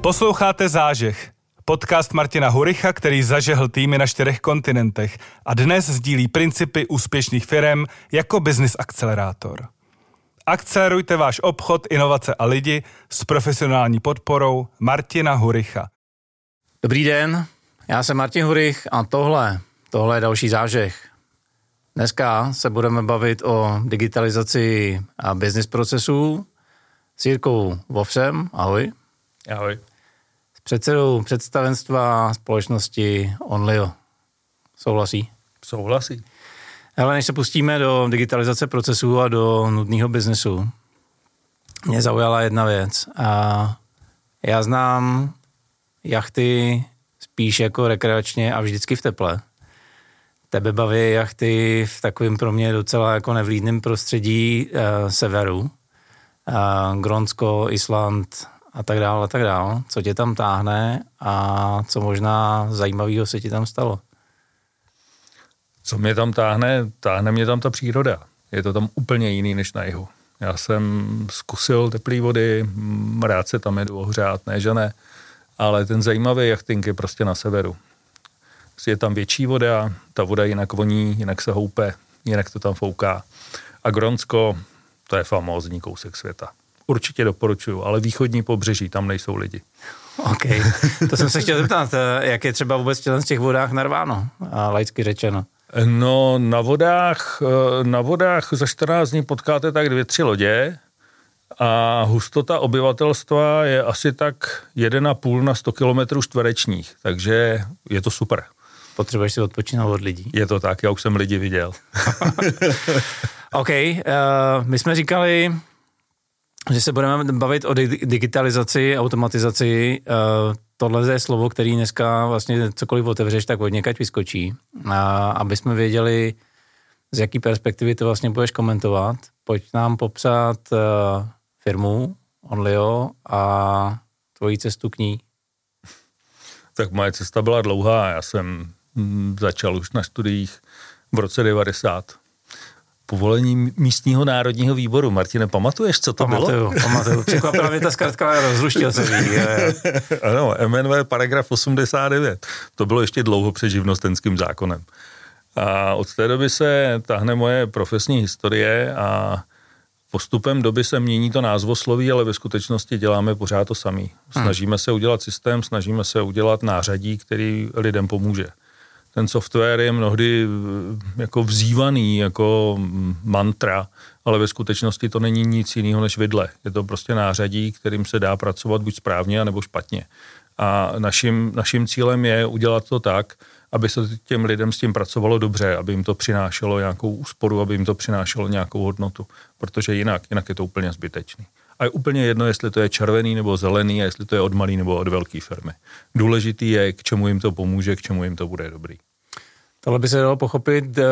Posloucháte Zážeh, podcast Martina Huricha, který zažehl týmy na čtyřech kontinentech a dnes sdílí principy úspěšných firm jako business akcelerátor. Akcelerujte váš obchod, inovace a lidi s profesionální podporou Martina Huricha. Dobrý den, já jsem Martin Hurich a tohle, tohle je další zážeh. Dneska se budeme bavit o digitalizaci a business procesů s Jirkou Vovsem. Ahoj. Ahoj. S předsedou představenstva společnosti Onlio. Souhlasí? Souhlasí. Ale než se pustíme do digitalizace procesů a do nudného biznesu, mě zaujala jedna věc. A já znám jachty spíš jako rekreačně a vždycky v teple. Tebe baví jachty v takovém pro mě docela jako nevlídném prostředí uh, severu. Uh, Gronsko, Island a tak dále, a tak dále. Co tě tam táhne a co možná zajímavého se ti tam stalo? Co mě tam táhne? Táhne mě tam ta příroda. Je to tam úplně jiný než na jihu. Já jsem zkusil teplé vody, rád se tam jedu ohřát, ne že ne, ale ten zajímavý jachting je prostě na severu. Je tam větší voda, ta voda jinak voní, jinak se houpe, jinak to tam fouká. A Gronsko, to je famózní kousek světa. Určitě doporučuju, ale východní pobřeží, tam nejsou lidi. OK, to jsem se chtěl zeptat, jak je třeba vůbec v těch vodách narváno, a laicky řečeno. No, na vodách, na vodách za 14 dní potkáte tak dvě, tři lodě a hustota obyvatelstva je asi tak 1,5 na 100 km čtverečních, takže je to super. Potřebuješ si odpočinout od lidí. Je to tak, já už jsem lidi viděl. OK, uh, my jsme říkali, že se budeme bavit o digitalizaci, automatizaci. Uh, tohle je slovo, který dneska vlastně cokoliv otevřeš, tak od někať vyskočí. A aby jsme věděli, z jaký perspektivy to vlastně budeš komentovat, pojď nám popsat uh, firmu Onlio a tvoji cestu k ní. Tak moje cesta byla dlouhá. Já jsem mm, začal už na studiích v roce 90 povolení místního národního výboru. Martine, pamatuješ, co to pamatuju, bylo? Pamatuju, Překvapila mě ta zkrátka, rozluštil se ví. ano, MNV paragraf 89. To bylo ještě dlouho před živnostenským zákonem. A od té doby se tahne moje profesní historie a postupem doby se mění to názvosloví, ale ve skutečnosti děláme pořád to samý. Hmm. Snažíme se udělat systém, snažíme se udělat nářadí, který lidem pomůže ten software je mnohdy eh, jako vzývaný, jako mantra, ale ve skutečnosti to není nic jiného než vidle. Je to prostě nářadí, kterým se dá pracovat buď správně, nebo špatně. A naším, naším cílem je udělat to tak, aby se těm lidem s tím pracovalo dobře, aby jim to přinášelo nějakou úsporu, aby jim to přinášelo nějakou hodnotu, protože jinak, jinak je to úplně zbytečný. A je úplně jedno, jestli to je červený nebo zelený a jestli to je od malý nebo od velké firmy. Důležitý je, k čemu jim to pomůže, k čemu jim to bude dobrý. Tohle by se dalo pochopit uh,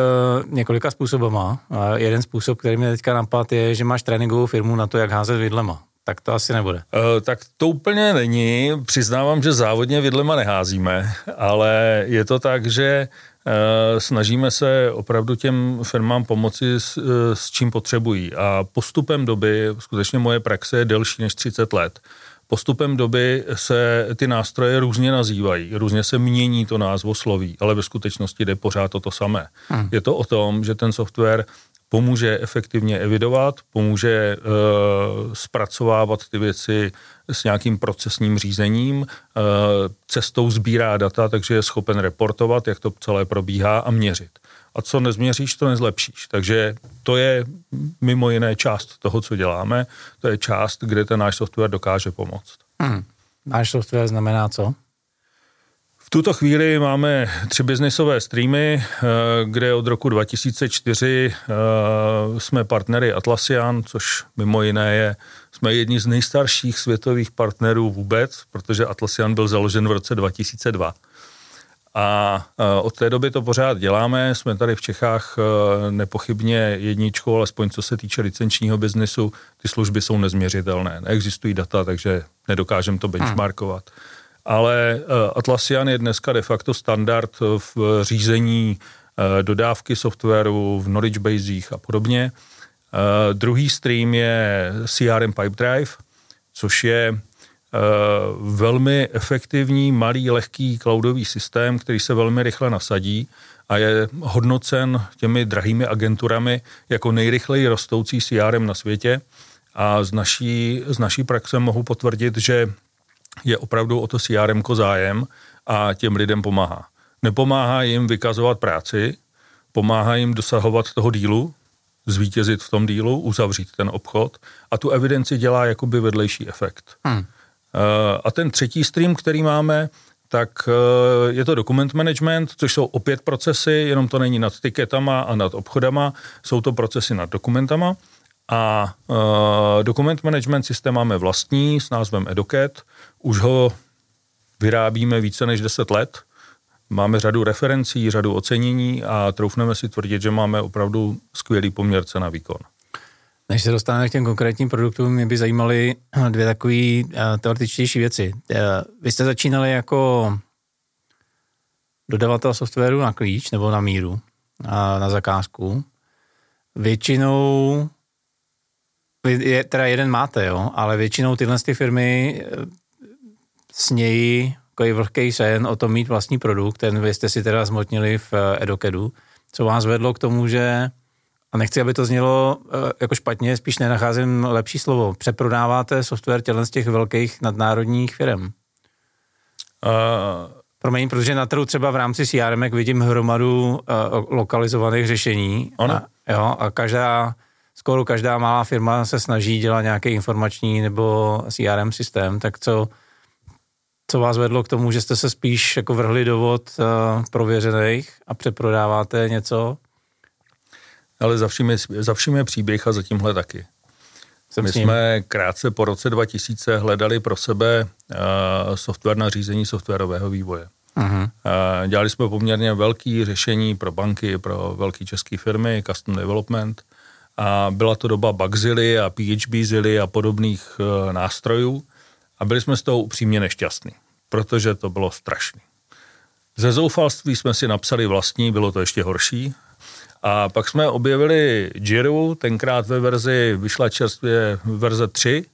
několika způsobama. Uh, jeden způsob, který mě teďka napadl, je, že máš tréninkovou firmu na to, jak házet vidlema. Tak to asi nebude. Uh, tak to úplně není. Přiznávám, že závodně vidlema neházíme, ale je to tak, že uh, snažíme se opravdu těm firmám pomoci s, s čím potřebují. A postupem doby, skutečně moje praxe je delší než 30 let, Postupem doby se ty nástroje různě nazývají, různě se mění to názvo sloví, ale ve skutečnosti jde pořád o to samé. Hmm. Je to o tom, že ten software pomůže efektivně evidovat, pomůže uh, zpracovávat ty věci s nějakým procesním řízením, uh, cestou sbírá data, takže je schopen reportovat, jak to celé probíhá a měřit a co nezměříš, to nezlepšíš. Takže to je mimo jiné část toho, co děláme. To je část, kde ten náš software dokáže pomoct. Hmm. Náš software znamená co? V tuto chvíli máme tři biznisové streamy, eh, kde od roku 2004 eh, jsme partnery Atlassian, což mimo jiné je, jsme jedni z nejstarších světových partnerů vůbec, protože Atlassian byl založen v roce 2002. A od té doby to pořád děláme. Jsme tady v Čechách nepochybně jedničkou, alespoň co se týče licenčního biznesu. Ty služby jsou nezměřitelné. Neexistují data, takže nedokážeme to benchmarkovat. Hmm. Ale e, Atlassian je dneska de facto standard v řízení e, dodávky softwaru, v knowledge basech a podobně. Druhý stream je CRM Pipedrive, což je velmi efektivní, malý, lehký cloudový systém, který se velmi rychle nasadí a je hodnocen těmi drahými agenturami jako nejrychleji rostoucí CRM na světě. A z naší, z naší praxe mohu potvrdit, že je opravdu o to CRM zájem a těm lidem pomáhá. Nepomáhá jim vykazovat práci, pomáhá jim dosahovat toho dílu, zvítězit v tom dílu, uzavřít ten obchod a tu evidenci dělá jakoby vedlejší efekt. Hmm. A ten třetí stream, který máme, tak eh, je to dokument management, což jsou opět procesy, jenom to není nad tiketama a nad obchodama, jsou to procesy nad dokumentama. A uh, dokument management systém máme vlastní s názvem Educat. Už ho vyrábíme více než 10 let. Máme řadu referencí, řadu ocenění a troufneme si tvrdit, že máme opravdu skvělý poměr cena výkon. Než se dostaneme k těm konkrétním produktům, mě by zajímaly dvě takové uh, teoretičtější věci. Uh, vy jste začínali jako dodavatel softwaru na klíč nebo na míru, na zakázku. Většinou, je, teda jeden máte, jo, ale většinou tyhle ty firmy snějí takový vlhký sen o tom mít vlastní produkt, ten vy jste si teda zmotnili v Edokedu. Co vás vedlo k tomu, že a nechci, aby to znělo eh, jako špatně, spíš nenacházím lepší slovo. Přeprodáváte software tělen z těch velkých nadnárodních firm? Uh, Promiň, protože na trhu třeba v rámci CRM vidím hromadu uh, lokalizovaných řešení. Ano. A, jo, a každá, skoro každá malá firma se snaží dělat nějaký informační nebo CRM systém, tak co, co vás vedlo k tomu, že jste se spíš jako vrhli do vod uh, prověřených a přeprodáváte něco, ale za vším je, za vším je příběh a za tímhle taky. Jsem My jsme krátce po roce 2000 hledali pro sebe uh, software na řízení softwarového vývoje. Uh-huh. Uh, dělali jsme poměrně velké řešení pro banky, pro velké české firmy, custom development. A byla to doba Bugzily a PHBzily a podobných uh, nástrojů. A byli jsme z toho upřímně nešťastní, protože to bylo strašné. Ze zoufalství jsme si napsali vlastní, bylo to ještě horší, a pak jsme objevili Jiru, tenkrát ve verzi, vyšla čerstvě verze 3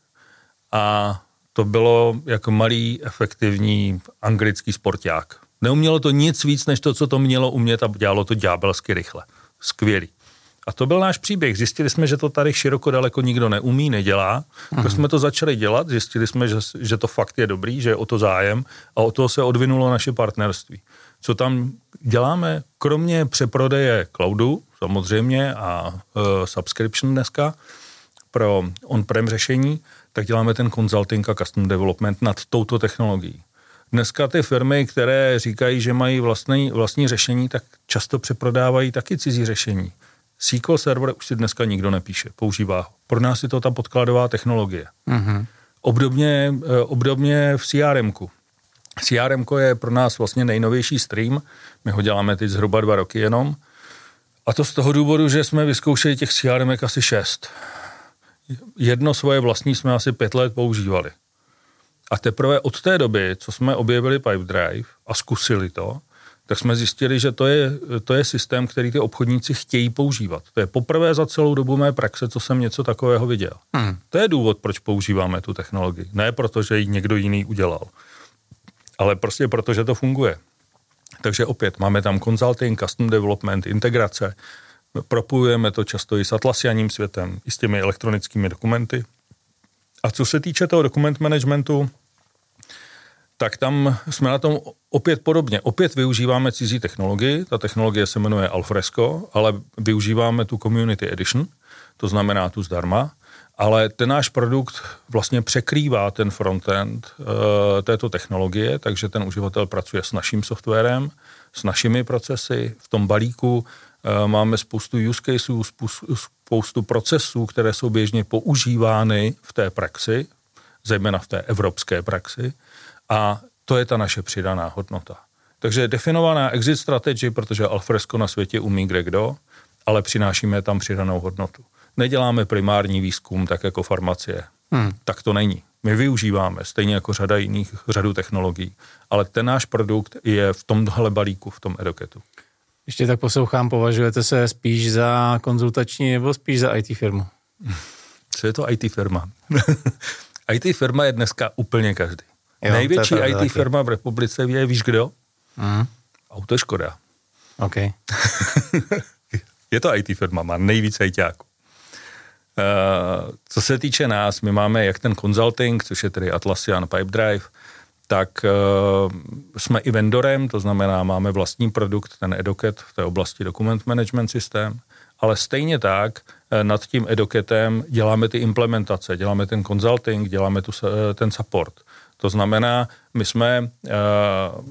a to bylo jako malý, efektivní anglický sporták. Neumělo to nic víc, než to, co to mělo umět a dělalo to ďábelsky rychle. Skvělý. A to byl náš příběh. Zjistili jsme, že to tady široko daleko nikdo neumí, nedělá. Tak jsme to začali dělat, zjistili jsme, že, že to fakt je dobrý, že je o to zájem a o to se odvinulo naše partnerství co tam děláme, kromě přeprodeje cloudu samozřejmě a uh, subscription dneska pro on-prem řešení, tak děláme ten consulting a custom development nad touto technologií. Dneska ty firmy, které říkají, že mají vlastní, vlastní řešení, tak často přeprodávají taky cizí řešení. SQL Server už si dneska nikdo nepíše, používá ho. Pro nás je to ta podkladová technologie. Mm-hmm. Obdobně, eh, obdobně v CRMku. CRM je pro nás vlastně nejnovější stream, my ho děláme teď zhruba dva roky jenom. A to z toho důvodu, že jsme vyzkoušeli těch CRM asi šest. Jedno svoje vlastní jsme asi pět let používali. A teprve od té doby, co jsme objevili Pipedrive a zkusili to, tak jsme zjistili, že to je, to je systém, který ty obchodníci chtějí používat. To je poprvé za celou dobu mé praxe, co jsem něco takového viděl. Hmm. To je důvod, proč používáme tu technologii. Ne proto, že ji někdo jiný udělal ale prostě protože to funguje. Takže opět máme tam consulting, custom development, integrace, propojujeme to často i s Atlasianím světem, i s těmi elektronickými dokumenty. A co se týče toho dokument managementu, tak tam jsme na tom opět podobně. Opět využíváme cizí technologii, ta technologie se jmenuje Alfresco, ale využíváme tu Community Edition, to znamená tu zdarma, ale ten náš produkt vlastně překrývá ten frontend uh, této technologie, takže ten uživatel pracuje s naším softwarem, s našimi procesy. V tom balíku uh, máme spoustu use caseů, spoustu procesů, které jsou běžně používány v té praxi, zejména v té evropské praxi. A to je ta naše přidaná hodnota. Takže definovaná exit strategy, protože Alfresco na světě umí kde kdo, ale přinášíme tam přidanou hodnotu neděláme primární výzkum tak jako farmacie. Hmm. Tak to není. My využíváme, stejně jako řada jiných, řadu technologií, ale ten náš produkt je v tomhle balíku, v tom Eduketu. Ještě tak poslouchám, považujete se spíš za konzultační nebo spíš za IT firmu? Co je to IT firma? IT firma je dneska úplně každý. Jo, Největší IT taky. firma v republice je, víš kdo? Mm. Auto Škoda. OK. je to IT firma, má nejvíc ITáků. Uh, co se týče nás, my máme jak ten consulting, což je tedy Atlassian Pipedrive, tak uh, jsme i vendorem, to znamená, máme vlastní produkt, ten Educat v té oblasti Document Management System, ale stejně tak eh, nad tím Educatem děláme ty implementace, děláme ten consulting, děláme tu, eh, ten support. To znamená, my jsme uh,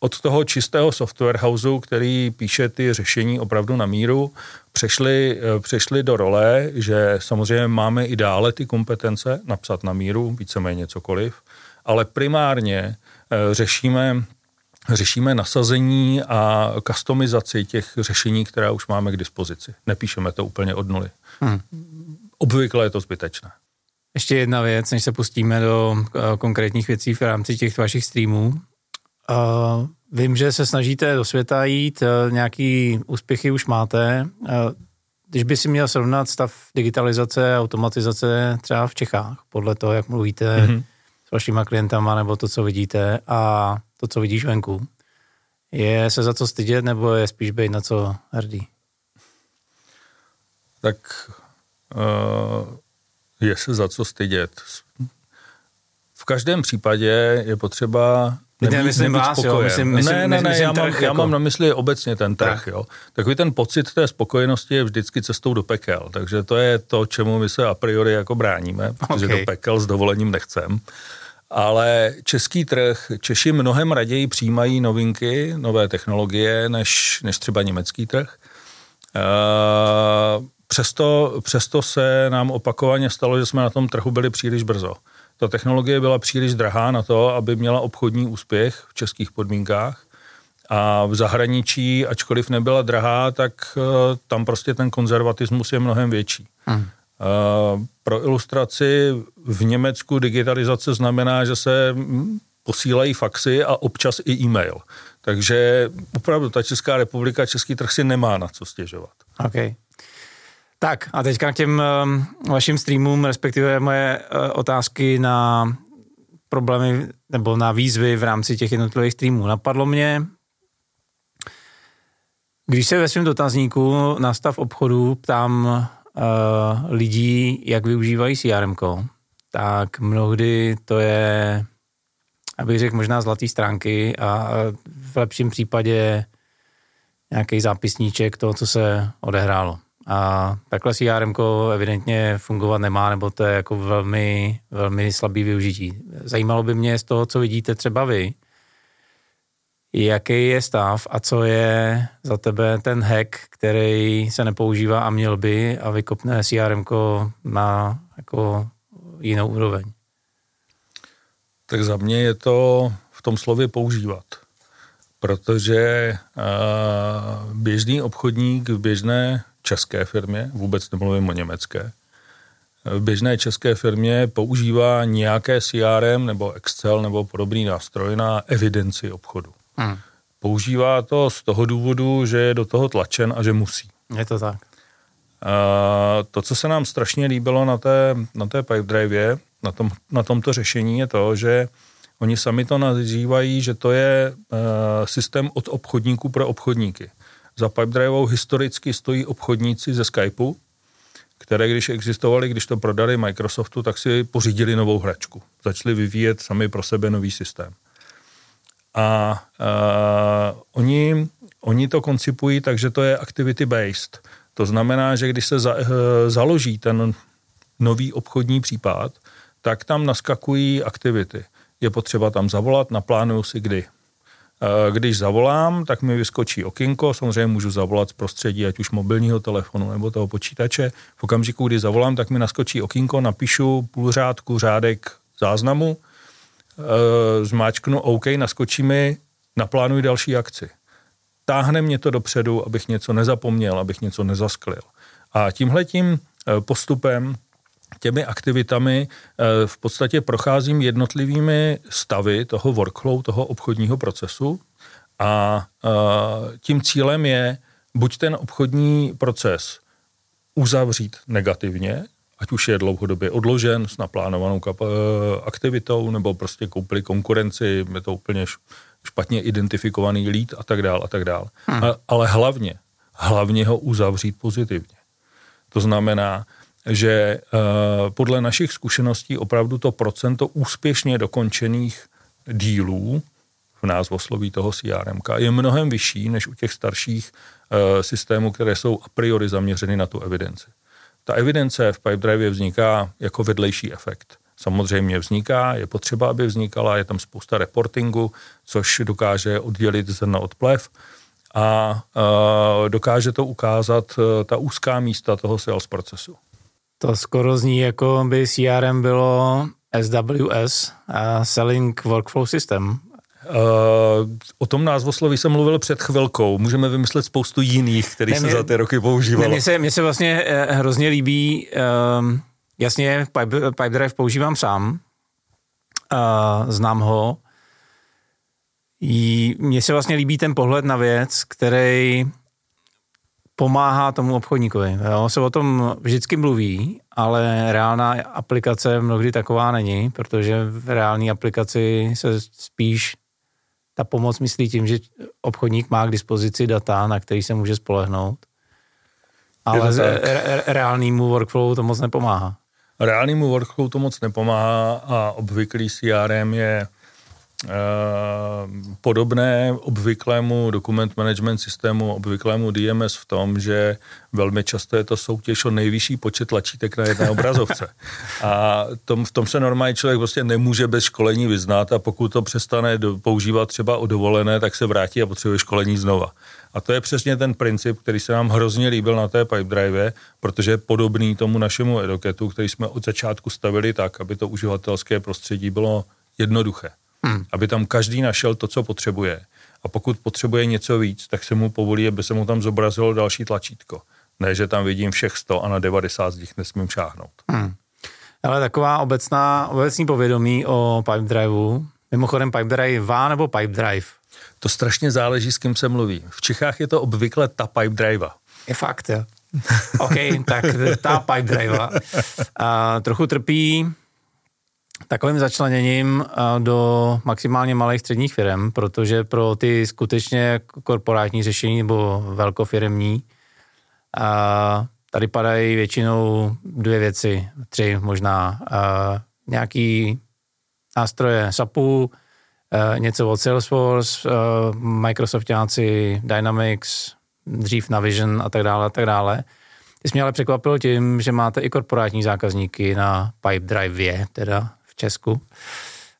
od toho čistého software houseu, který píše ty řešení opravdu na míru, přešli, eh, přešli do role, že samozřejmě máme i dále ty kompetence napsat na míru, víceméně cokoliv, ale primárně eh, řešíme řešíme nasazení a customizaci těch řešení, která už máme k dispozici. Nepíšeme to úplně od nuly. Hmm. Obvykle je to zbytečné. Ještě jedna věc, než se pustíme do eh, konkrétních věcí v rámci těch vašich streamů. Uh, vím, že se snažíte do světa jít, uh, nějaký úspěchy už máte. Uh, když by si měl srovnat stav digitalizace, automatizace třeba v Čechách, podle toho, jak mluvíte mm-hmm. s vašima klientama, nebo to, co vidíte, a to, co vidíš venku, je se za co stydět, nebo je spíš být na co hrdý? Tak uh, je se za co stydět. V každém případě je potřeba nebýt- nemyslím nebýt vás, jo, myslím- myslím- ne, ne, ne, myslím já, mám, já jako- mám na mysli obecně ten trh. Tak. Jo. Takový ten pocit té spokojenosti je vždycky cestou do pekel, takže to je to, čemu my se a priori jako bráníme, protože Okay. do pekel s dovolením nechcem. Ale český trh, Češi mnohem raději přijímají novinky, nové technologie, než, než třeba německý trh. Uh, přesto, přesto se nám opakovaně stalo, že jsme na tom trhu byli příliš brzo. Ta technologie byla příliš drahá na to, aby měla obchodní úspěch v českých podmínkách. A v zahraničí, ačkoliv nebyla drahá, tak uh, tam prostě ten konzervatismus je mnohem větší. Hmm. Uh, pro ilustraci v Německu digitalizace znamená, že se mm, posílají faxy a občas i e-mail. Takže opravdu ta Česká republika, Český trh si nemá na co stěžovat. OK. Tak a teďka k těm um, vašim streamům, respektive moje uh, otázky na problémy nebo na výzvy v rámci těch jednotlivých streamů. Napadlo mě, když se ve svém dotazníku na stav obchodu ptám uh, lidí, jak využívají CRM, tak mnohdy to je, abych řekl, možná zlatý stránky a v lepším případě nějaký zápisníček toho, co se odehrálo. A takhle CRM evidentně fungovat nemá, nebo to je jako velmi, velmi slabý využití. Zajímalo by mě z toho, co vidíte třeba vy, jaký je stav a co je za tebe ten hack, který se nepoužívá a měl by a vykopne CRM na jako jinou úroveň. Tak za mě je to v tom slově používat. Protože uh, běžný obchodník v běžné české firmě, vůbec nemluvím o německé, v běžné české firmě používá nějaké CRM nebo Excel nebo podobný nástroj na evidenci obchodu. Hmm. Používá to z toho důvodu, že je do toho tlačen a že musí. Je to tak. Uh, to, co se nám strašně líbilo na té, na té Pipedrive, na, tom, na tomto řešení, je to, že oni sami to nazývají, že to je uh, systém od obchodníků pro obchodníky. Za Pipedriveou historicky stojí obchodníci ze Skypeu, které když existovali, když to prodali Microsoftu, tak si pořídili novou hračku. Začali vyvíjet sami pro sebe nový systém. A uh, oni, oni to koncipují tak, že to je activity based. To znamená, že když se za, uh, založí ten nový obchodní případ, tak tam naskakují aktivity. Je potřeba tam zavolat, naplánuju si kdy. Uh, Když zavolám, tak mi vyskočí okinko, samozřejmě můžu zavolat z prostředí, ať už mobilního telefonu nebo toho počítače. V okamžiku, kdy zavolám, tak mi naskočí okinko, napíšu půl řádku, řádek záznamu, uh, zmáčknu OK, naskočí mi, naplánuji další akci. Táhne mě to dopředu, abych něco nezapomněl, abych něco nezasklil. A tímhletím eh, postupem, těmi aktivitami eh, v podstatě procházím jednotlivými stavy toho workflow, toho obchodního procesu a eh, tím cílem je buď ten obchodní proces uzavřít negativně ať už je dlouhodobě odložen s naplánovanou kap- eh, aktivitou, nebo prostě koupili konkurenci, je to úplně špatně identifikovaný lít a tak dál a tak dál. Hmm. Ale hlavně, hlavně ho uzavřít pozitivně. To znamená, že uh, podle našich zkušeností opravdu to procento úspěšně dokončených dílů v názvosloví toho CRM je mnohem vyšší než u těch starších uh, systémů, které jsou a priori zaměřeny na tu evidenci. Ta evidence v Pipedrive vzniká jako vedlejší efekt. Samozřejmě vzniká, je potřeba, aby vznikala, je tam spousta reportingu, což dokáže oddělit zrno od plev a uh, dokáže to ukázat ta úzká místa toho sales procesu. To skoro zní, jako by CRM bylo SWS, uh, Selling Workflow System. Uh, o tom názvosloví jsem mluvil před chvilkou. Můžeme vymyslet spoustu jiných, který ne, se mě, za ty roky používalo. Mně se, mně se vlastně eh, hrozně líbí, um, jasně, Pipe, Pipedrive používám sám, uh, znám ho. Mně se vlastně líbí ten pohled na věc, který pomáhá tomu obchodníkovi. Jo? Se o tom vždycky mluví, ale reálná aplikace mnohdy taková není, protože v reálné aplikaci se spíš ta pomoc myslí tím, že obchodník má k dispozici data, na který se může spolehnout, ale re- reálnému workflowu to moc nepomáhá. Reálnému workflowu to moc nepomáhá a obvyklý CRM je podobné obvyklému dokument management systému, obvyklému DMS v tom, že velmi často je to soutěž o nejvyšší počet tlačítek na jedné obrazovce. A tom, v tom se normální člověk prostě nemůže bez školení vyznat a pokud to přestane do, používat třeba o dovolené, tak se vrátí a potřebuje školení znova. A to je přesně ten princip, který se nám hrozně líbil na té pipe drive, protože je podobný tomu našemu eduketu, který jsme od začátku stavili tak, aby to uživatelské prostředí bylo jednoduché. Hmm. Aby tam každý našel to, co potřebuje. A pokud potřebuje něco víc, tak se mu povolí, aby se mu tam zobrazilo další tlačítko. Ne, že tam vidím všech 100 a na 90 z nich nesmím šáhnout. Hmm. Ale taková obecná, obecný povědomí o pipe driveu, mimochodem pipe drive nebo pipe drive? To strašně záleží, s kým se mluví. V Čechách je to obvykle ta pipe drive. Je fakt, jo. OK, tak ta pipe drive. Trochu trpí takovým začleněním do maximálně malých středních firm, protože pro ty skutečně korporátní řešení nebo velkofiremní a tady padají většinou dvě věci, tři možná. A nějaký nástroje SAPu, něco od Salesforce, Microsoftáci, Dynamics, dřív Navision a tak dále a tak dále. Ty jsi mě ale překvapil tím, že máte i korporátní zákazníky na Pipedrive, teda v Česku.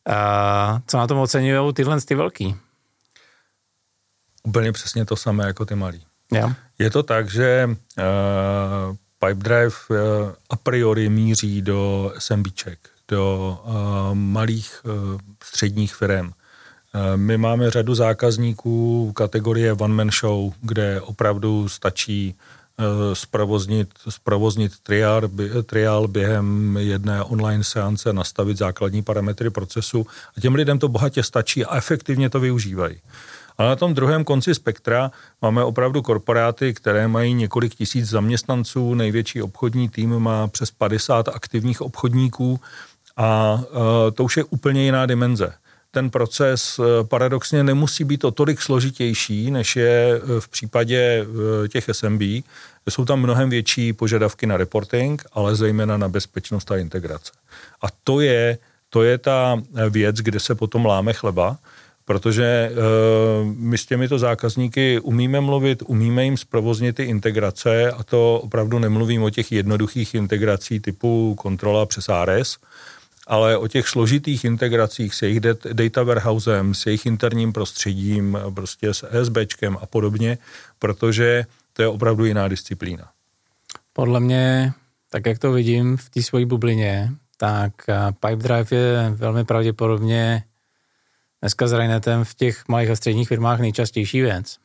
A co na tom oceňují tyhle ty velký? Úplně přesně to samé jako ty malí. Jo. Je to tak, že uh, Pipedrive uh, a priori míří do SMBček, do uh, malých uh, středních firm. Uh, my máme řadu zákazníků kategorie one man show, kde opravdu stačí zprovoznit, zprovoznit triál, triál během jedné online seance, nastavit základní parametry procesu a těm lidem to bohatě stačí a efektivně to využívají. Ale na tom druhém konci spektra máme opravdu korporáty, které mají několik tisíc zaměstnanců, největší obchodní tým má přes 50 aktivních obchodníků a eh, to už je úplně jiná dimenze ten proces eh, paradoxně nemusí být o tolik složitější, než je eh, v případě eh, těch SMB. Jsou tam mnohem větší požadavky na reporting, ale zejména na bezpečnost a integrace. A to je, to je ta věc, kde se potom láme chleba, protože my s těmito zákazníky umíme mluvit, umíme jim zprovoznit ty integrace a to opravdu nemluvím o těch jednoduchých integrací typu kontrola přes ARS, ale o těch složitých integracích s jejich data warehousem, s jejich interním prostředím, prostě s ESBčkem a podobně, protože to je opravdu jiná disciplína. Podle mě, tak jak to vidím v té svojí bublině, tak eh, Pipedrive je velmi pravděpodobně dneska s Rainetem v těch malých a středních firmách nejčastější věc.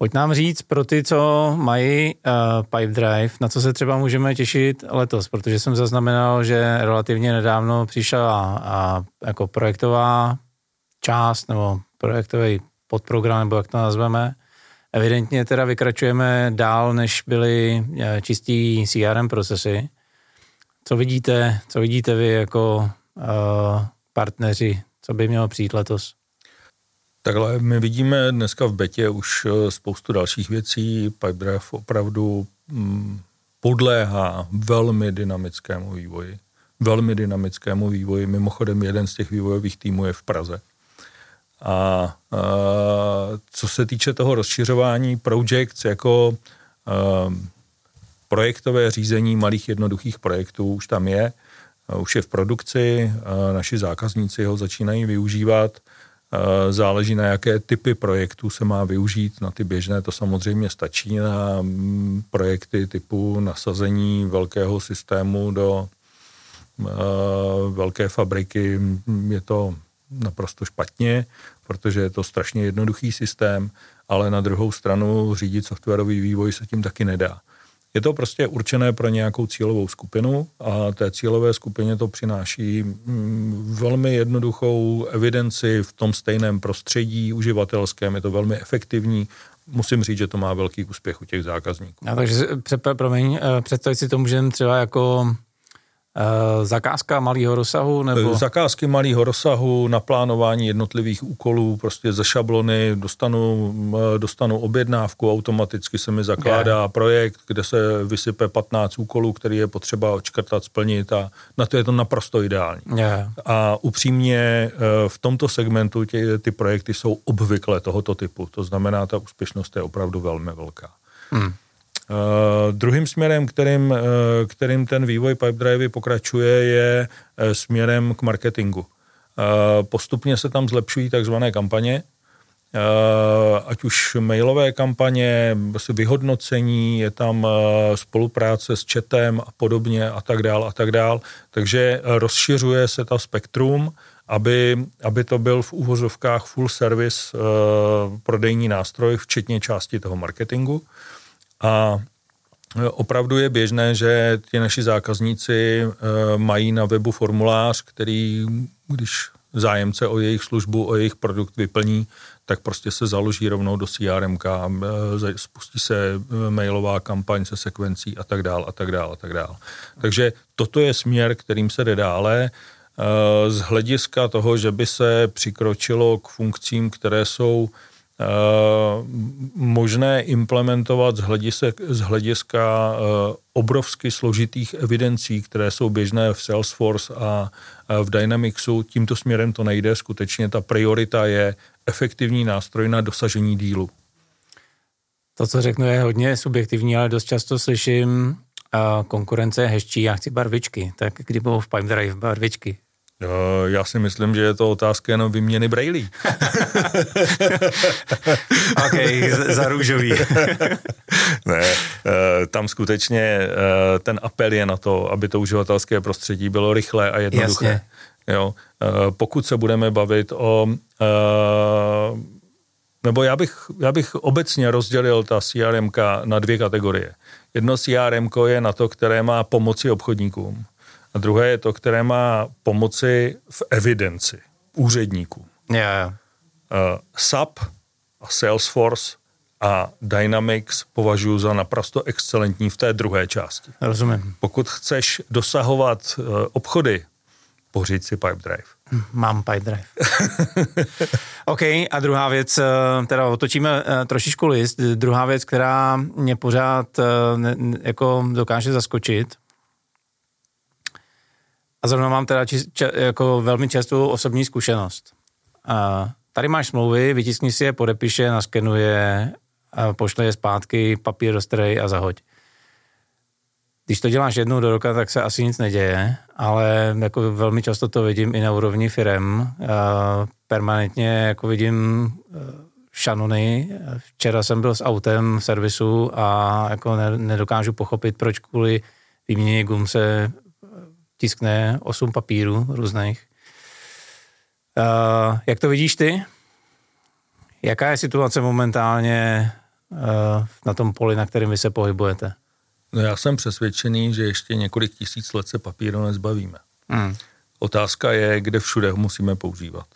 Pojď nám říct pro ty, co mají uh, Pipe Drive, na co se třeba můžeme těšit letos, protože jsem zaznamenal, že relativně nedávno přišla a, jako projektová část nebo projektový podprogram, nebo jak to nazveme. Evidentně teda vykračujeme dál, než byly uh, čistý CRM procesy. co vidíte, co vidíte vy jako uh, partneři, co by mělo přijít letos? Takhle my vidíme dneska v betě už eh, spoustu dalších věcí. Pipedrive opravdu mm, podléhá velmi dynamickému vývoji. Velmi dynamickému vývoji. Mimochodem jeden z těch vývojových týmů je v Praze. A, a co se týče toho rozšiřování projects jako a, projektové řízení malých jednoduchých projektů už tam je, už je v produkci, naši zákazníci ho začínají využívat. Záleží na jaké typy projektů se má využít. Na ty běžné to samozřejmě stačí. Na mm, projekty typu nasazení velkého systému do velké fabriky je to naprosto špatně, protože je to strašně jednoduchý systém, ale na druhou stranu řídit softwarový vývoj se tím taky nedá. Je to prostě určené pro nějakou cílovou skupinu a té cílové skupině to přináší mm, velmi jednoduchou evidenci v tom stejném prostředí uživatelském, je to velmi efektivní, musím říct, že to má velký úspěch u těch zákazníků. A takže, promiň, eh, představit si to můžeme třeba jako zakázka malého rozsahu? Nebo? Eh, zakázky malého rozsahu, naplánování jednotlivých úkolů, prostě ze šablony dostanu, eh, dostanu objednávku, automaticky se mi zakládá yeah. projekt, kde se vysype 15 úkolů, který je potřeba očkrtat, splnit a na to je to naprosto ideální. Yeah. A upřímně v tomto segmentu tě, ty projekty jsou obvykle tohoto typu, to znamená, ta úspěšnost je opravdu velmi velká. Hmm. Uh, druhým směrem, kterým, uh, kterým ten vývoj Pipedrive pokračuje, je uh, směrem k marketingu. Postupně se tam zlepšují takzvané kampaně, ať už mailové kampaně, vyhodnocení, je tam spolupráce s chatem a podobně a tak dál a tak dál. Takže rozšiřuje se ta spektrum, aby, aby to byl v úvozovkách full service prodejní nástroj, včetně části toho marketingu. A e, opravdu je běžné, že ti naši zákazníci e, mají na webu formulář, který, když zájemce o jejich službu, o jejich produkt vyplní, tak prostě se založí rovnou do CRM, e, spustí se mailová kampaň se sekvencí a tak dál a tak dál a tak dál. Takže toto je směr, kterým se jde dále. Z hlediska toho, že by se přikročilo k funkcím, které jsou Eh, možné implementovat z hlediska, z hlediska eh, obrovsky složitých evidencí, které jsou běžné v Salesforce a v Dynamicsu. Tímto směrem to nejde. Skutečně ta priorita je efektivní nástroj na dosažení dílu. To, co řeknu, je hodně subjektivní, ale dost často slyším, a konkurence je hezčí, já chci barvičky. Tak kdy budou v Pipedrive barvičky? Já si myslím, že je to otázka jenom vyměny brailí. ok, za růžový. ne, eh, tam skutečně eh, ten apel je na to, aby to uživatelské prostředí bylo rychlé a jednoduché. Jasně. Jo, eh, pokud se budeme bavit o nebo já bych, já bych obecně rozdělil ta CRM na dvě kategorie. Jedno CRM je na to, které má pomoci obchodníkům a druhé je to, které má pomoci v evidenci úředníků. Yeah. Uh, SAP a Salesforce a Dynamics považuji za naprosto excelentní v té druhé části. Rozumím. Pokud chceš dosahovat uh, obchody, pořiď si Pipedrive. Hm, mám Pipedrive. OK, a druhá věc, eh, teda otočíme eh, trošičku list, druhá věc, která mě pořád jako dokáže zaskočit, a zrovna mám teda či, či, jako velmi častou osobní zkušenost. A tady máš smlouvy, vytiskni si je, podepiše, naskenuje, a pošle je zpátky, papír roztrej a zahoď. Když to děláš jednou do roka, tak se asi nic neděje, ale jako velmi často to vidím i na úrovni firem. Permanentně jako vidím e, šanony. Včera jsem byl s autem v servisu a jako nedokážu pochopit, proč kvůli výměně gum se tiskne osm papírů různých. Uh, jak to vidíš ty? Jaká je situace momentálně uh, na tom poli, na kterém vy se pohybujete? No já jsem přesvědčený, že ještě několik tisíc let se papíru nezbavíme. Hmm. Otázka je, kde všude ho musíme používat.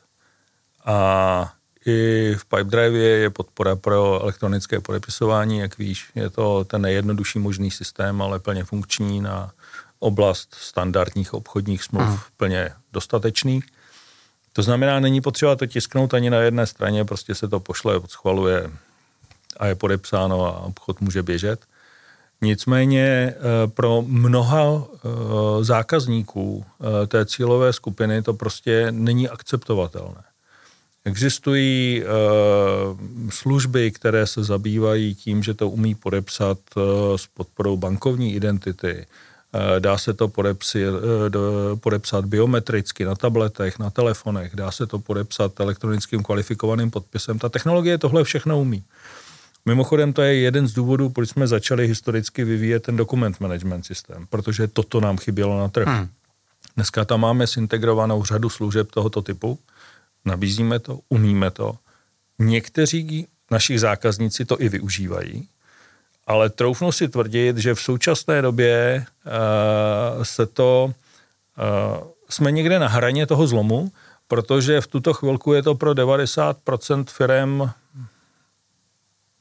A i v Pipedrive je podpora pro elektronické podepisování, jak víš, je to ten nejjednodušší možný systém, ale plně funkční na oblast standardních obchodních smluv hmm. plně dostatečný. To znamená, není potřeba to tisknout ani na jedné straně, prostě se to pošle, schvaluje a je podepsáno a obchod může běžet. Nicméně eh, pro mnoha eh, zákazníků eh, té cílové skupiny to prostě není akceptovatelné. Existují služby, které se zabývají tím, že to umí podepsat s podporou bankovní identity, Dá se to podepsat, podepsat biometricky na tabletech, na telefonech, dá se to podepsat elektronickým kvalifikovaným podpisem. Ta technologie tohle všechno umí. Mimochodem to je jeden z důvodů, proč jsme začali historicky vyvíjet ten dokument management systém, protože toto nám chybělo na trhu. Hmm. Dneska tam máme zintegrovanou řadu služeb tohoto typu, nabízíme to, umíme to. Někteří našich zákazníci to i využívají, ale troufnu si tvrdit, že v současné době uh, se to, uh, jsme někde na hraně toho zlomu, protože v tuto chvilku je to pro 90% firm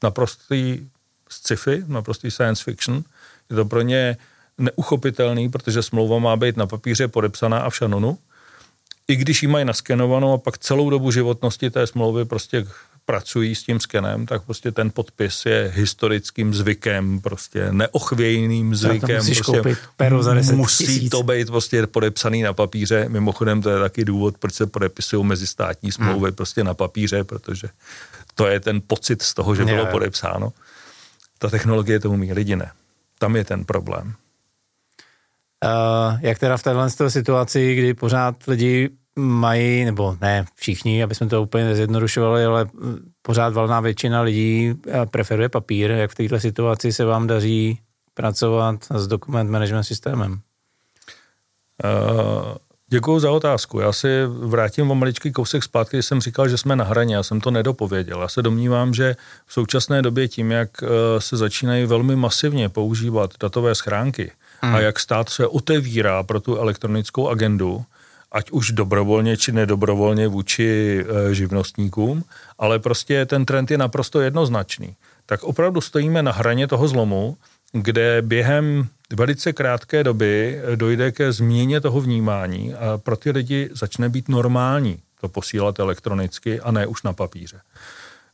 naprostý sci-fi, naprostý science fiction. Je to pro ně neuchopitelný, protože smlouva má být na papíře podepsaná a v šanonu. I když ji mají naskenovanou a pak celou dobu životnosti té smlouvy prostě pracují s tím skenem, tak prostě ten podpis je historickým zvykem, prostě neochvějným zvykem. To prostě koupit peru za 10 musí tisíc. to být prostě podepsaný na papíře. Mimochodem to je taky důvod, proč se podepisují mezistátní smlouvy hmm. prostě na papíře, protože to je ten pocit z toho, že bylo podepsáno. Ta technologie to umí, lidi ne. Tam je ten problém. Uh, jak teda v této situaci, kdy pořád lidi mají, nebo ne všichni, aby jsme to úplně nezjednodušovali, ale pořád valná většina lidí eh, preferuje papír. Jak v této situaci se vám daří pracovat s dokument management systémem? Uh, Děkuji za otázku. Já si vrátím o maličký kousek zpátky, když jsem říkal, že jsme na hraně, já jsem to nedopověděl. Já se domnívám, že v současné době tím, jak eh, se začínají velmi masivně používat datové schránky hmm. a jak stát se otevírá pro tu elektronickou agendu, ať už dobrovolně či nedobrovolně vůči eh, živnostníkům, ale prostě ten trend je naprosto jednoznačný. Tak opravdu stojíme na hraně toho zlomu, kde během velice krátké doby dojde ke změně toho vnímání a pro ty lidi začne být normální to posílat elektronicky a ne už na papíře.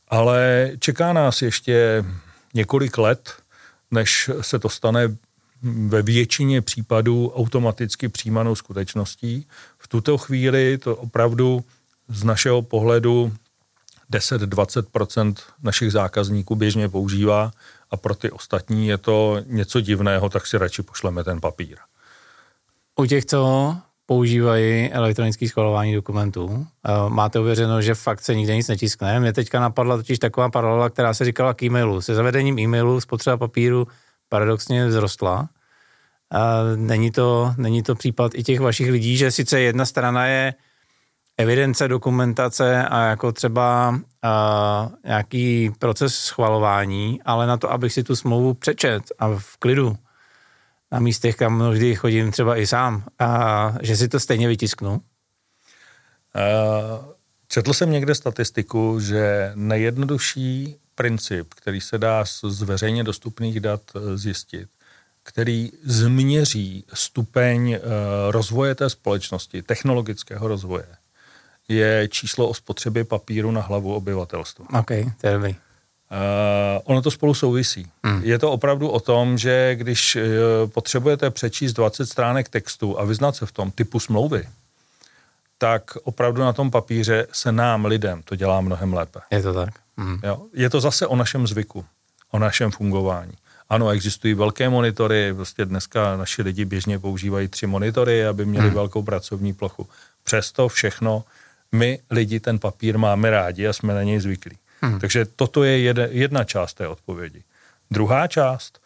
Ale čeká nás ještě několik let, než se to stane ve většině případů automaticky přijímanou skutečností. V tuto chvíli to opravdu z našeho pohledu 10-20% našich zákazníků běžně používá a pro ty ostatní je to něco divného, tak si radši pošleme ten papír. U těch, co používají elektronické schvalování dokumentů. Eh, máte uvěřeno, že fakt se nikde nic netiskne. Mě teďka napadla totiž taková paralela, která se říkala k e-mailu. Se zavedením e-mailu spotřeba papíru paradoxně vzrostla. Není to, není to případ i těch vašich lidí, že sice jedna strana je evidence, dokumentace a jako třeba a, nějaký proces schvalování, ale na to, abych si tu smlouvu přečet a v klidu na místech, kam mnohdy chodím třeba i sám, a že si to stejně vytisknu? Uh, četl jsem někde statistiku, že nejjednodušší princip, který se dá z veřejně dostupných dat e, zjistit, který změří stupeň uh, rozvoje té společnosti, technologického rozvoje, je číslo o spotřebě papíru na hlavu obyvatelstva. OK, to je dobrý. Uh, ono to spolu souvisí. Hmm. Je to opravdu o tom, že když uh, potřebujete přečíst 20 stránek textu a vyznat se v tom typu smlouvy, tak opravdu na tom papíře se nám, lidem, to dělá mnohem lépe. Je to tak. Hmm. Jo? Je to zase o našem zvyku, o našem fungování. Ano, existují velké monitory, prostě dneska naši lidi běžně používají tři monitory, aby měli hmm. velkou pracovní plochu. Přesto všechno my lidi ten papír máme rádi a jsme na něj zvyklí. Hmm. Takže toto je jedna část té odpovědi. Druhá část,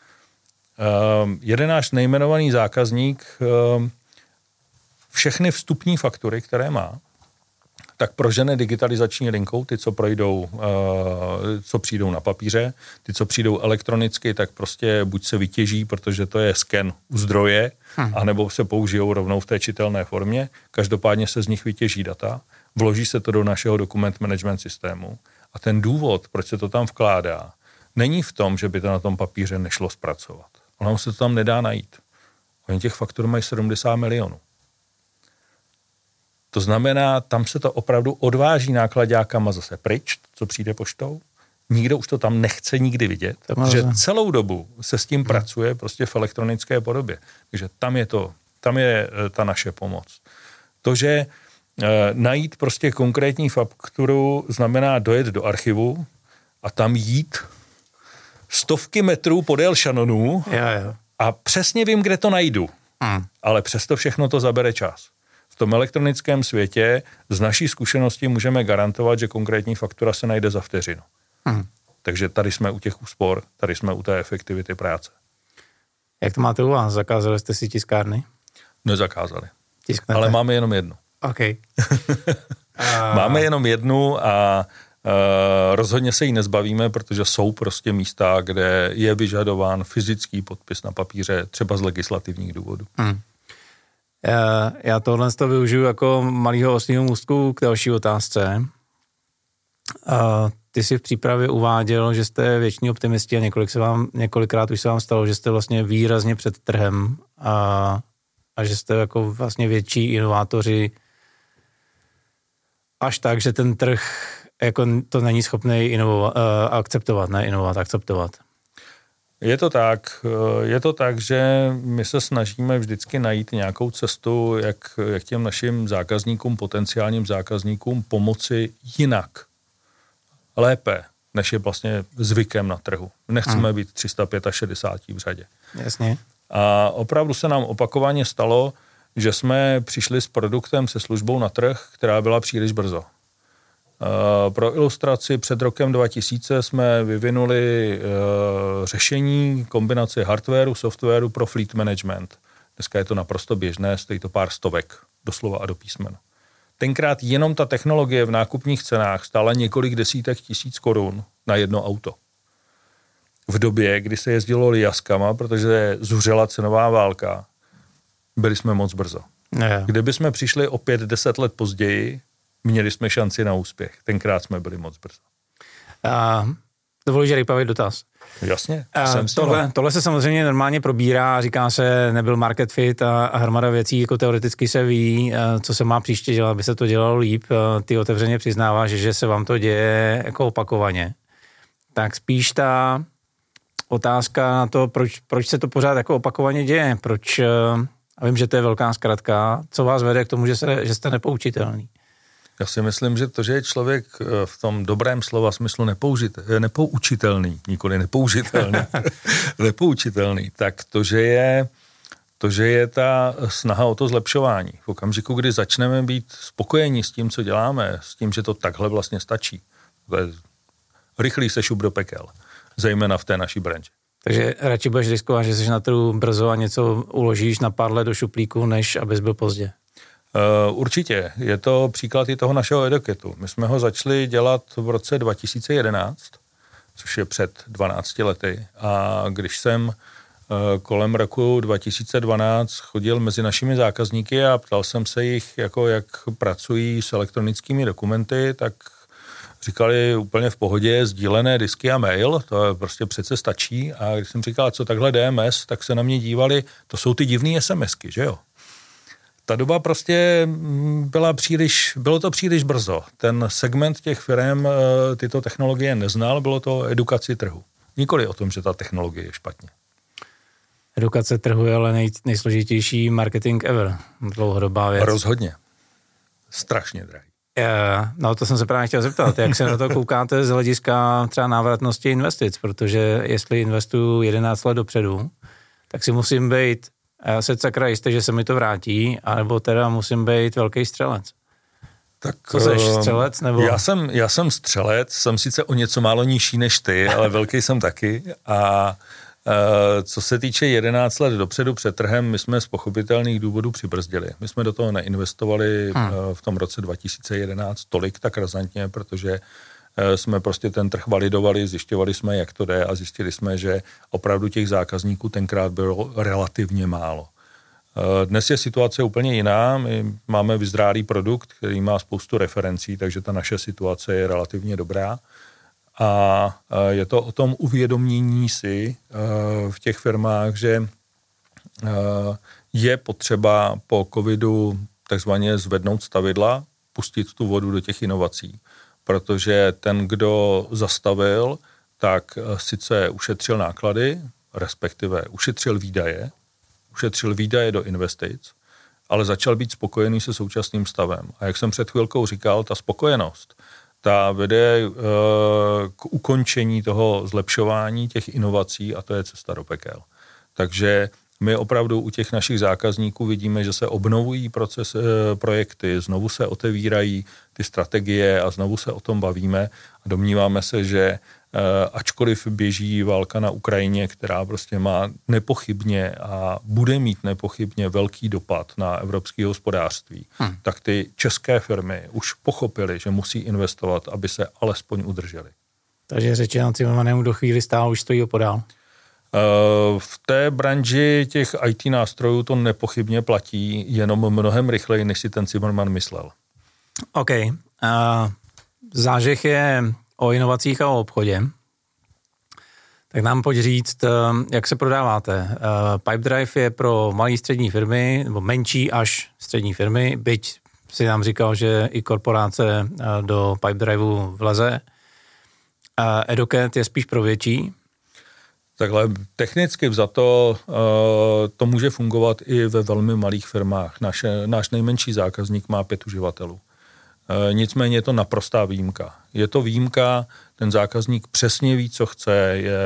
um, jeden náš nejmenovaný zákazník um, všechny vstupní faktury, které má, tak prožene digitalizační linkou, ty, co projdou, uh, co přijdou na papíře, ty, co přijdou elektronicky, tak prostě buď se vytěží, protože to je sken u zdroje, hmm. anebo se použijou rovnou v té čitelné formě. Každopádně se z nich vytěží data vloží se to do našeho dokument management systému a ten důvod, proč se to tam vkládá, není v tom, že by to na tom papíře nešlo zpracovat. Ono se to tam nedá najít. Oni těch faktur mají 70 milionů. To znamená, tam se to opravdu odváží nákladákama zase pryč, co přijde poštou. Nikdo už to tam nechce nikdy vidět, protože celou dobu se s tím hmm. pracuje prostě v elektronické podobě. Takže tam je to, tam je eh, ta naše pomoc. To, že e, najít prostě konkrétní fakturu znamená dojet do archivu a tam jít stovky metrů podél šanonů jo, jo. a přesně vím, kde to najdu. Hmm. Ale přesto všechno to zabere čas v tom elektronickém světě z naší zkušenosti můžeme garantovat, že konkrétní faktura se najde za vteřinu. Hmm. Takže tady jsme u těch úspor, tady jsme u té efektivity práce. Jak to máte u vás? Zakázali jste si tiskárny? Nezakázali. Tisknete. Ale máme jenom jednu. OK. máme jenom jednu a Uh, rozhodně se jí nezbavíme, protože jsou prostě místa, kde je vyžadován fyzický podpis na papíře, třeba z legislativních důvodů. Hmm. Já, já tohle to využiju jako malého osního můstku k další otázce. A ty si v přípravě uváděl, že jste věční optimisti a několik se vám, několikrát už se vám stalo, že jste vlastně výrazně před trhem a, a že jste jako vlastně větší inovátoři až tak, že ten trh jako to není schopný inovovat, uh, akceptovat, ne inovovat, akceptovat. Je to tak. Eh, je to tak, že my se snažíme vždycky najít nějakou cestu, jak, jak těm našim zákazníkům, potenciálním zákazníkům pomoci jinak, lépe, než je vlastně zvykem na trhu. Nechceme hmm. být 365 v řadě. Jasně. A opravdu se nám opakovaně stalo, že jsme přišli s produktem, se službou na trh, která byla příliš brzo. Eh, pro ilustraci před rokem 2000 jsme vyvinuli eh, řešení kombinace hardwareu, softwaru pro fleet management. Dneska je to naprosto běžné, stojí to pár stovek, doslova a do písmena. Tenkrát jenom ta technologie v nákupních cenách stála několik desítek tisíc korun na jedno auto. V době, kdy se jezdilo liaskama, protože zuřela cenová válka, byli jsme moc brzo. Ne. Kdyby jsme přišli o pět, deset let později, měli jsme šanci na úspěch. Tenkrát jsme byli moc brzo. Uh, dovolíš rypavý dotaz? Jasně. Uh, tohle, tohle se samozřejmě normálně probírá, říká se, nebyl market fit a, a hromada věcí, jako teoreticky se ví, uh, co se má příště dělat, aby se to dělalo líp. Uh, ty otevřeně přiznáváš, že, že se vám to děje jako opakovaně. Tak spíš ta otázka na to, proč, proč se to pořád jako opakovaně děje, proč, uh, a vím, že to je velká zkratka, co vás vede k tomu, že, se, že jste nepoučitelný. Já si myslím, že to, že je člověk eh, v tom dobrém slova smyslu nepoužit, eh, nepoučitelný, nikoli nepoužitelný, nepoučitelný, tak to, že je to, že je ta snaha o to zlepšování. V okamžiku, kdy začneme být spokojení s tím, co děláme, s tím, že to takhle vlastně stačí, to je rychlý se šup do pekel, zejména v té naší branži. Takže radši budeš riskovat, že jsi na trhu brzo a něco uložíš na pár let do šuplíku, než abys byl pozdě. Uh, určitě. Je to příklad i toho našeho edoketu. My jsme ho začali dělat v roce 2011, což je před 12 lety. A když jsem uh, kolem roku 2012 chodil mezi našimi zákazníky a ptal jsem se jich, jako jak pracují s elektronickými dokumenty, tak říkali úplně v pohodě sdílené disky a mail, to je prostě přece stačí. A když jsem říkal, co takhle DMS, tak se na mě dívali, to jsou ty divné SMSky, že jo? Ta doba prostě mm, byla příliš, bylo to příliš brzo. Ten segment těch firm eh, tyto technologie neznal, bylo to edukaci trhu. Nikoli o tom, že ta technologie je špatně. Edukace trhu je ale nej, nejsložitější marketing ever. Dlouhodobá věc. Rozhodně. Strašně drahý. Uh, no to jsem se právě chtěl zeptat, jak se na to koukáte z hlediska třeba návratnosti investic, protože jestli investuju 11 let dopředu, tak si musím být a já se sakra jistý, že se mi to vrátí, anebo teda musím být velký střelec. Tak, Co jsi, ehm, střelec? Nebo? Já, jsem, já jsem střelec, jsem sice o něco málo nižší než ty, ale velký jsem taky. A Uh, co se týče 11 let dopředu před trhem, my jsme z pochopitelných důvodů přibrzdili. My jsme do toho neinvestovali hmm. uh, v tom roce 2011 tolik tak razantně, protože jsme prostě ten trh validovali, zjišťovali jsme, jak to jde a zjistili jsme, že opravdu těch zákazníků tenkrát bylo relativně málo. Eh, dnes je situace úplně jiná. My máme vyzrálý produkt, který má spoustu referencí, takže ta naše situace je relativně dobrá. A eh, je to o tom uvědomění si v těch firmách, že je potřeba po covidu takzvaně zvednout stavidla, pustit tu vodu do těch inovací. Protože ten, kdo zastavil, tak sice ušetřil náklady, respektive ušetřil výdaje, ušetřil výdaje do investic, ale začal být spokojený se současným stavem. A jak jsem před chvilkou říkal, ta spokojenost, ta vede eh, k ukončení toho zlepšování těch inovací a to je cesta do pekel. Takže my opravdu u těch našich zákazníků vidíme, že se obnovují proces, eh, projekty, znovu se otevírají ty strategie a znovu se o tom bavíme a domníváme se, že Eh, ačkoliv běží válka na Ukrajině, která prostě má nepochybně a bude mít nepochybně velký dopad na evropské hospodářství, hmm. tak ty české firmy už pochopily, že musí investovat, aby se alespoň udržely. Takže řečeno Cimmermanému do chvíli stál už stojí opodál. Eh, v té branži těch IT nástrojů to nepochybně platí, jenom mnohem rychleji, než si ten Zimmerman myslel. OK. Uh, zážeh je o inovacích a o obchodě. Tak nám pojď říct, eh, jak se prodáváte. Pipedrive je pro malé střední firmy, nebo menší až střední firmy, byť si nám říkal, že i korporace do Pipedriveu vleze. Educat je spíš pro větší. Takhle technicky vzato to může fungovat i ve velmi malých firmách. Naše, náš nejmenší zákazník má pět uživatelů. Eh, nicméně je to naprostá výjimka. Je to výjimka, ten zákazník přesně ví, co chce, je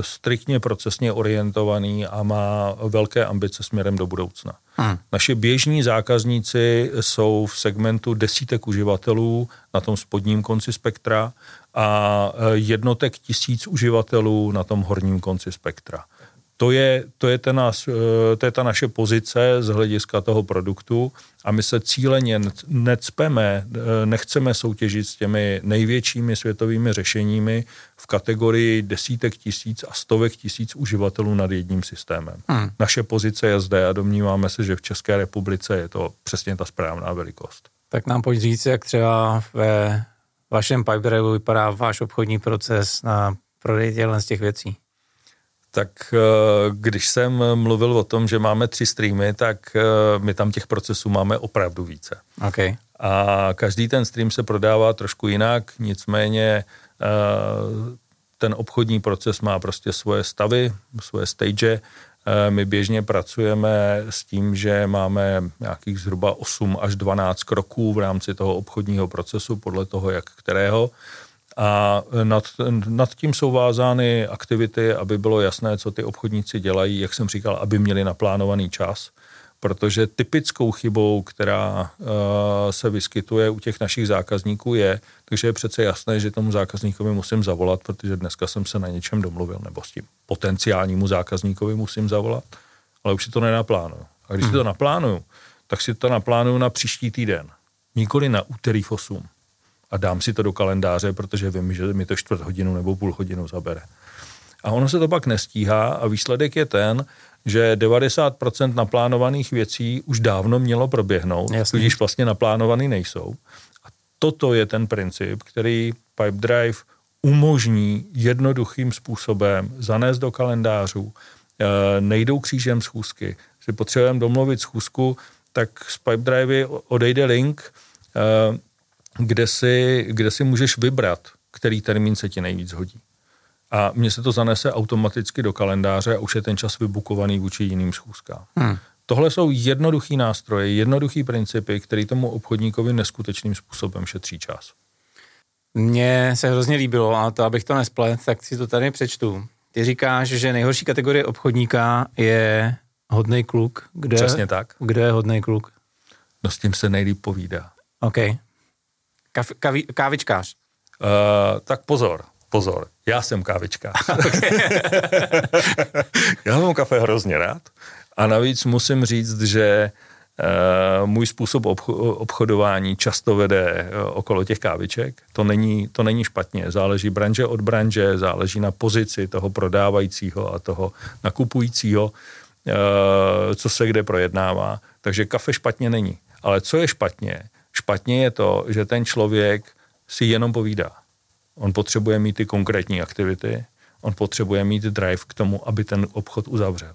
striktně procesně orientovaný a má velké ambice směrem do budoucna. Hmm. Naši běžní zákazníci jsou v segmentu desítek uživatelů na tom spodním konci spektra a eh, jednotek tisíc uživatelů na tom horním konci spektra to je, to, je ten nás, eh, to je ta naše pozice z hlediska toho produktu a my se cíleně necpeme, eh, nechceme soutěžit s těmi největšími světovými řešeními v kategorii desítek tisíc a stovek tisíc uživatelů nad jedním systémem. Hmm. Naše pozice je zde a domníváme se, že v České republice je to přesně ta správná velikost. Tak nám pojď říct, jak třeba ve vašem Pipedrive vypadá váš obchodní proces na prodej z těch věcí tak eh, když jsem mluvil o tom, že máme tři streamy, tak eh, my tam těch procesů máme opravdu více. Okay. A každý ten stream se prodává trošku jinak, nicméně eh, ten obchodní proces má prostě svoje stavy, svoje stage. My běžně pracujeme s tím, že máme nějakých zhruba 8 až 12 kroků v rámci toho obchodního procesu, podle toho, jak kterého. A nad, nad tím jsou vázány aktivity, aby bylo jasné, co ty obchodníci dělají, jak jsem říkal, aby měli naplánovaný čas, protože typickou chybou, která uh, se vyskytuje u těch našich zákazníků je, takže je přece jasné, že tomu zákazníkovi musím zavolat, protože dneska jsem se na něčem domluvil, nebo s tím potenciálnímu zákazníkovi musím zavolat, ale už si to nenaplánuju. A když hmm. si to naplánuju, tak si to naplánuju na příští týden, nikoli na úterý v 8 a dám si to do kalendáře, protože vím, že mi to čtvrt hodinu nebo půl hodinu zabere. A ono se to pak nestíhá a výsledek je ten, že 90% naplánovaných věcí už dávno mělo proběhnout, když vlastně naplánovaný nejsou. A toto je ten princip, který Pipedrive umožní jednoduchým způsobem zanést do kalendářů, e, nejdou křížem schůzky. Si potřebujeme domluvit schůzku, tak z Pipedrive odejde link, e, kde si, kde si můžeš vybrat, který termín se ti nejvíc hodí. A mně se to zanese automaticky do kalendáře a už je ten čas vybukovaný vůči jiným schůzkám. Hmm. Tohle jsou jednoduchý nástroje, jednoduchý principy, který tomu obchodníkovi neskutečným způsobem šetří čas. Mně se hrozně líbilo, a to abych to nesplet, tak si to tady přečtu. Ty říkáš, že nejhorší kategorie obchodníka je hodný kluk. Kde, Přesně tak. Kde je hodný kluk? No s tím se nejlíp povídá. OK. Kavi, kávičkář. Uh, tak pozor, pozor, já jsem kávičkář. já mám kafe hrozně rád a navíc musím říct, že uh, můj způsob obchodování často vede uh, okolo těch káviček. To není, to není špatně, záleží branže od branže, záleží na pozici toho prodávajícího a toho nakupujícího, uh, co se kde projednává. Takže kafe špatně není. Ale co je špatně, Špatně je to, že ten člověk si jenom povídá. On potřebuje mít ty konkrétní aktivity, on potřebuje mít drive k tomu, aby ten obchod uzavřel.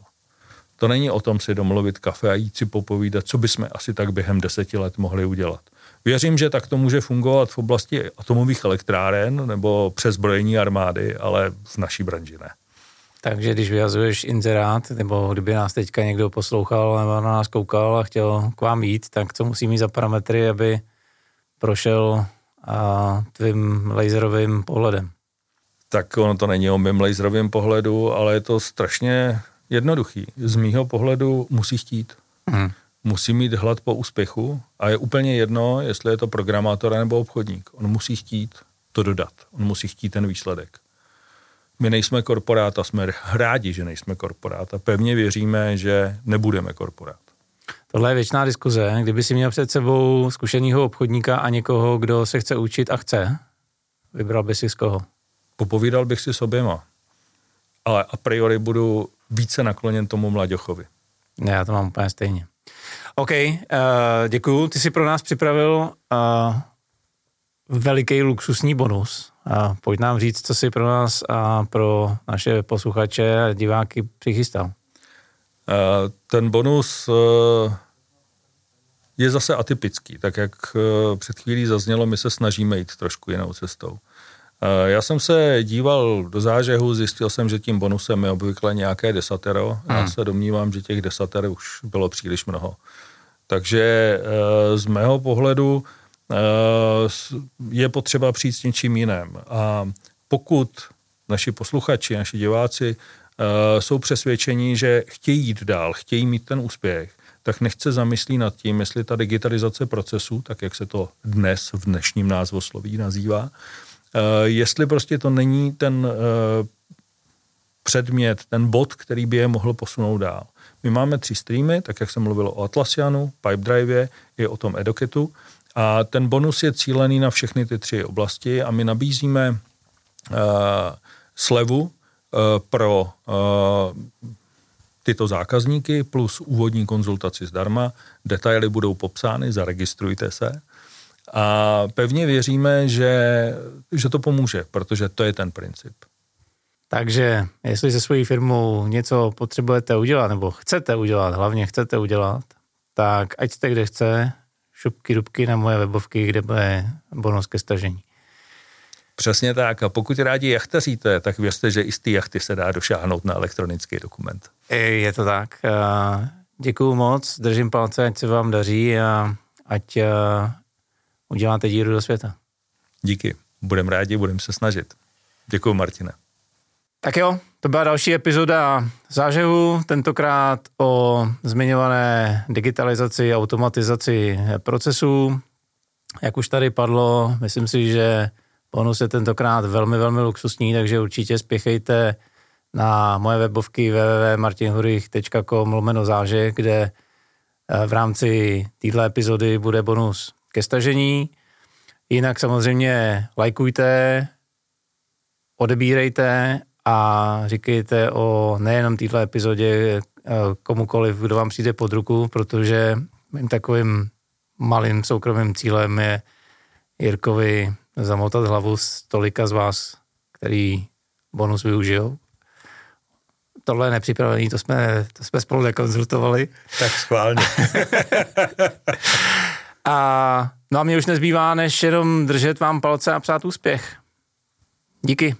To není o tom si domluvit kafe a jít si popovídat, co bychom asi tak během deseti let mohli udělat. Věřím, že tak to může fungovat v oblasti atomových elektráren nebo přezbrojení armády, ale v naší branži ne. Takže když vyhazuješ inzerát, nebo kdyby nás teďka někdo poslouchal nebo na nás koukal a chtěl k vám jít, tak co musí mít za parametry, aby prošel a tvým laserovým pohledem? Tak ono to není o mým laserovém pohledu, ale je to strašně jednoduchý. Z mýho pohledu musí chtít. Hmm. Musí mít hlad po úspěchu a je úplně jedno, jestli je to programátor nebo obchodník. On musí chtít to dodat. On musí chtít ten výsledek. My nejsme korporát a jsme rádi, že nejsme korporát a pevně věříme, že nebudeme korporát. Tohle je věčná diskuze. Kdyby si měl před sebou zkušeného obchodníka a někoho, kdo se chce učit a chce, vybral by si z koho? Popovídal bych si s oběma. Ale a priori budu více nakloněn tomu mladěchovi. Ne, já to mám úplně stejně. OK, uh, děkuju. Ty jsi pro nás připravil uh, veliký luxusní bonus. Uh, pojď nám říct, co jsi pro nás a pro naše posluchače a diváky přichystal. Uh, ten bonus uh, je zase atypický. Tak jak uh, před chvílí zaznělo, my se snažíme jít trošku jinou cestou. Eh, já jsem se díval do zážehu, zjistil jsem, že tím bonusem je obvykle nějaké desatero. Hmm. Já se domnívám, že těch desater už bylo příliš mnoho. Takže eh, z mého pohledu eh, je potřeba přijít s něčím jiným. A pokud naši posluchači, naši diváci jsou přesvědčení, že chtějí jít dál, chtějí mít ten úspěch, tak nechce zamyslí nad tím, jestli ta digitalizace procesů, tak jak se to dnes v dnešním názvosloví nazývá, Eh, jestli prostě to není ten eh, předmět, ten bod, který by je mohl posunout dál. My máme tři streamy, tak jak jsem mluvil o Atlassianu, Pipedrive i o tom Eduketu a ten bonus je cílený na všechny ty tři oblasti a my nabízíme uh, slevu pro uh, tyto zákazníky plus úvodní konzultaci zdarma. Detaily budou popsány, zaregistrujte se. A pevně věříme, že, že to pomůže, protože to je ten princip. Takže jestli se svojí firmou něco potřebujete udělat, nebo chcete udělat, hlavně chcete udělat, tak ať jste kde chce, šupky, dubky na moje webovky, kde bude bonus ke stažení. Přesně tak. A pokud rádi jachtaříte, tak věřte, že i z té jachty se dá došáhnout na elektronický dokument. Je to tak. Děkuju moc, držím palce, ať se vám daří a ať uděláte díru do světa. Díky, budeme rádi, budeme se snažit. Děkuji, Martine. Tak jo, to byla další epizoda zážehu, tentokrát o zmiňované digitalizaci, automatizaci procesů. Jak už tady padlo, myslím si, že bonus je tentokrát velmi, velmi luxusní, takže určitě spěchejte na moje webovky www.martinhurich.com lomeno záže, kde eh, v rámci této epizody bude bonus ke stažení. Jinak samozřejmě lajkujte, odebírejte a říkejte o nejenom této epizodě eh, komukoliv, kdo vám přijde pod ruku, protože mým takovým malým soukromým cílem je Jirkovi zamotat hlavu z tolika z vás, který bonus využijou. Tohle je nepřipravený, to jsme, to jsme spolu nekonzultovali. Tak schválně. A no a mě už nezbývá, než jenom držet vám palce a přát úspěch. Díky.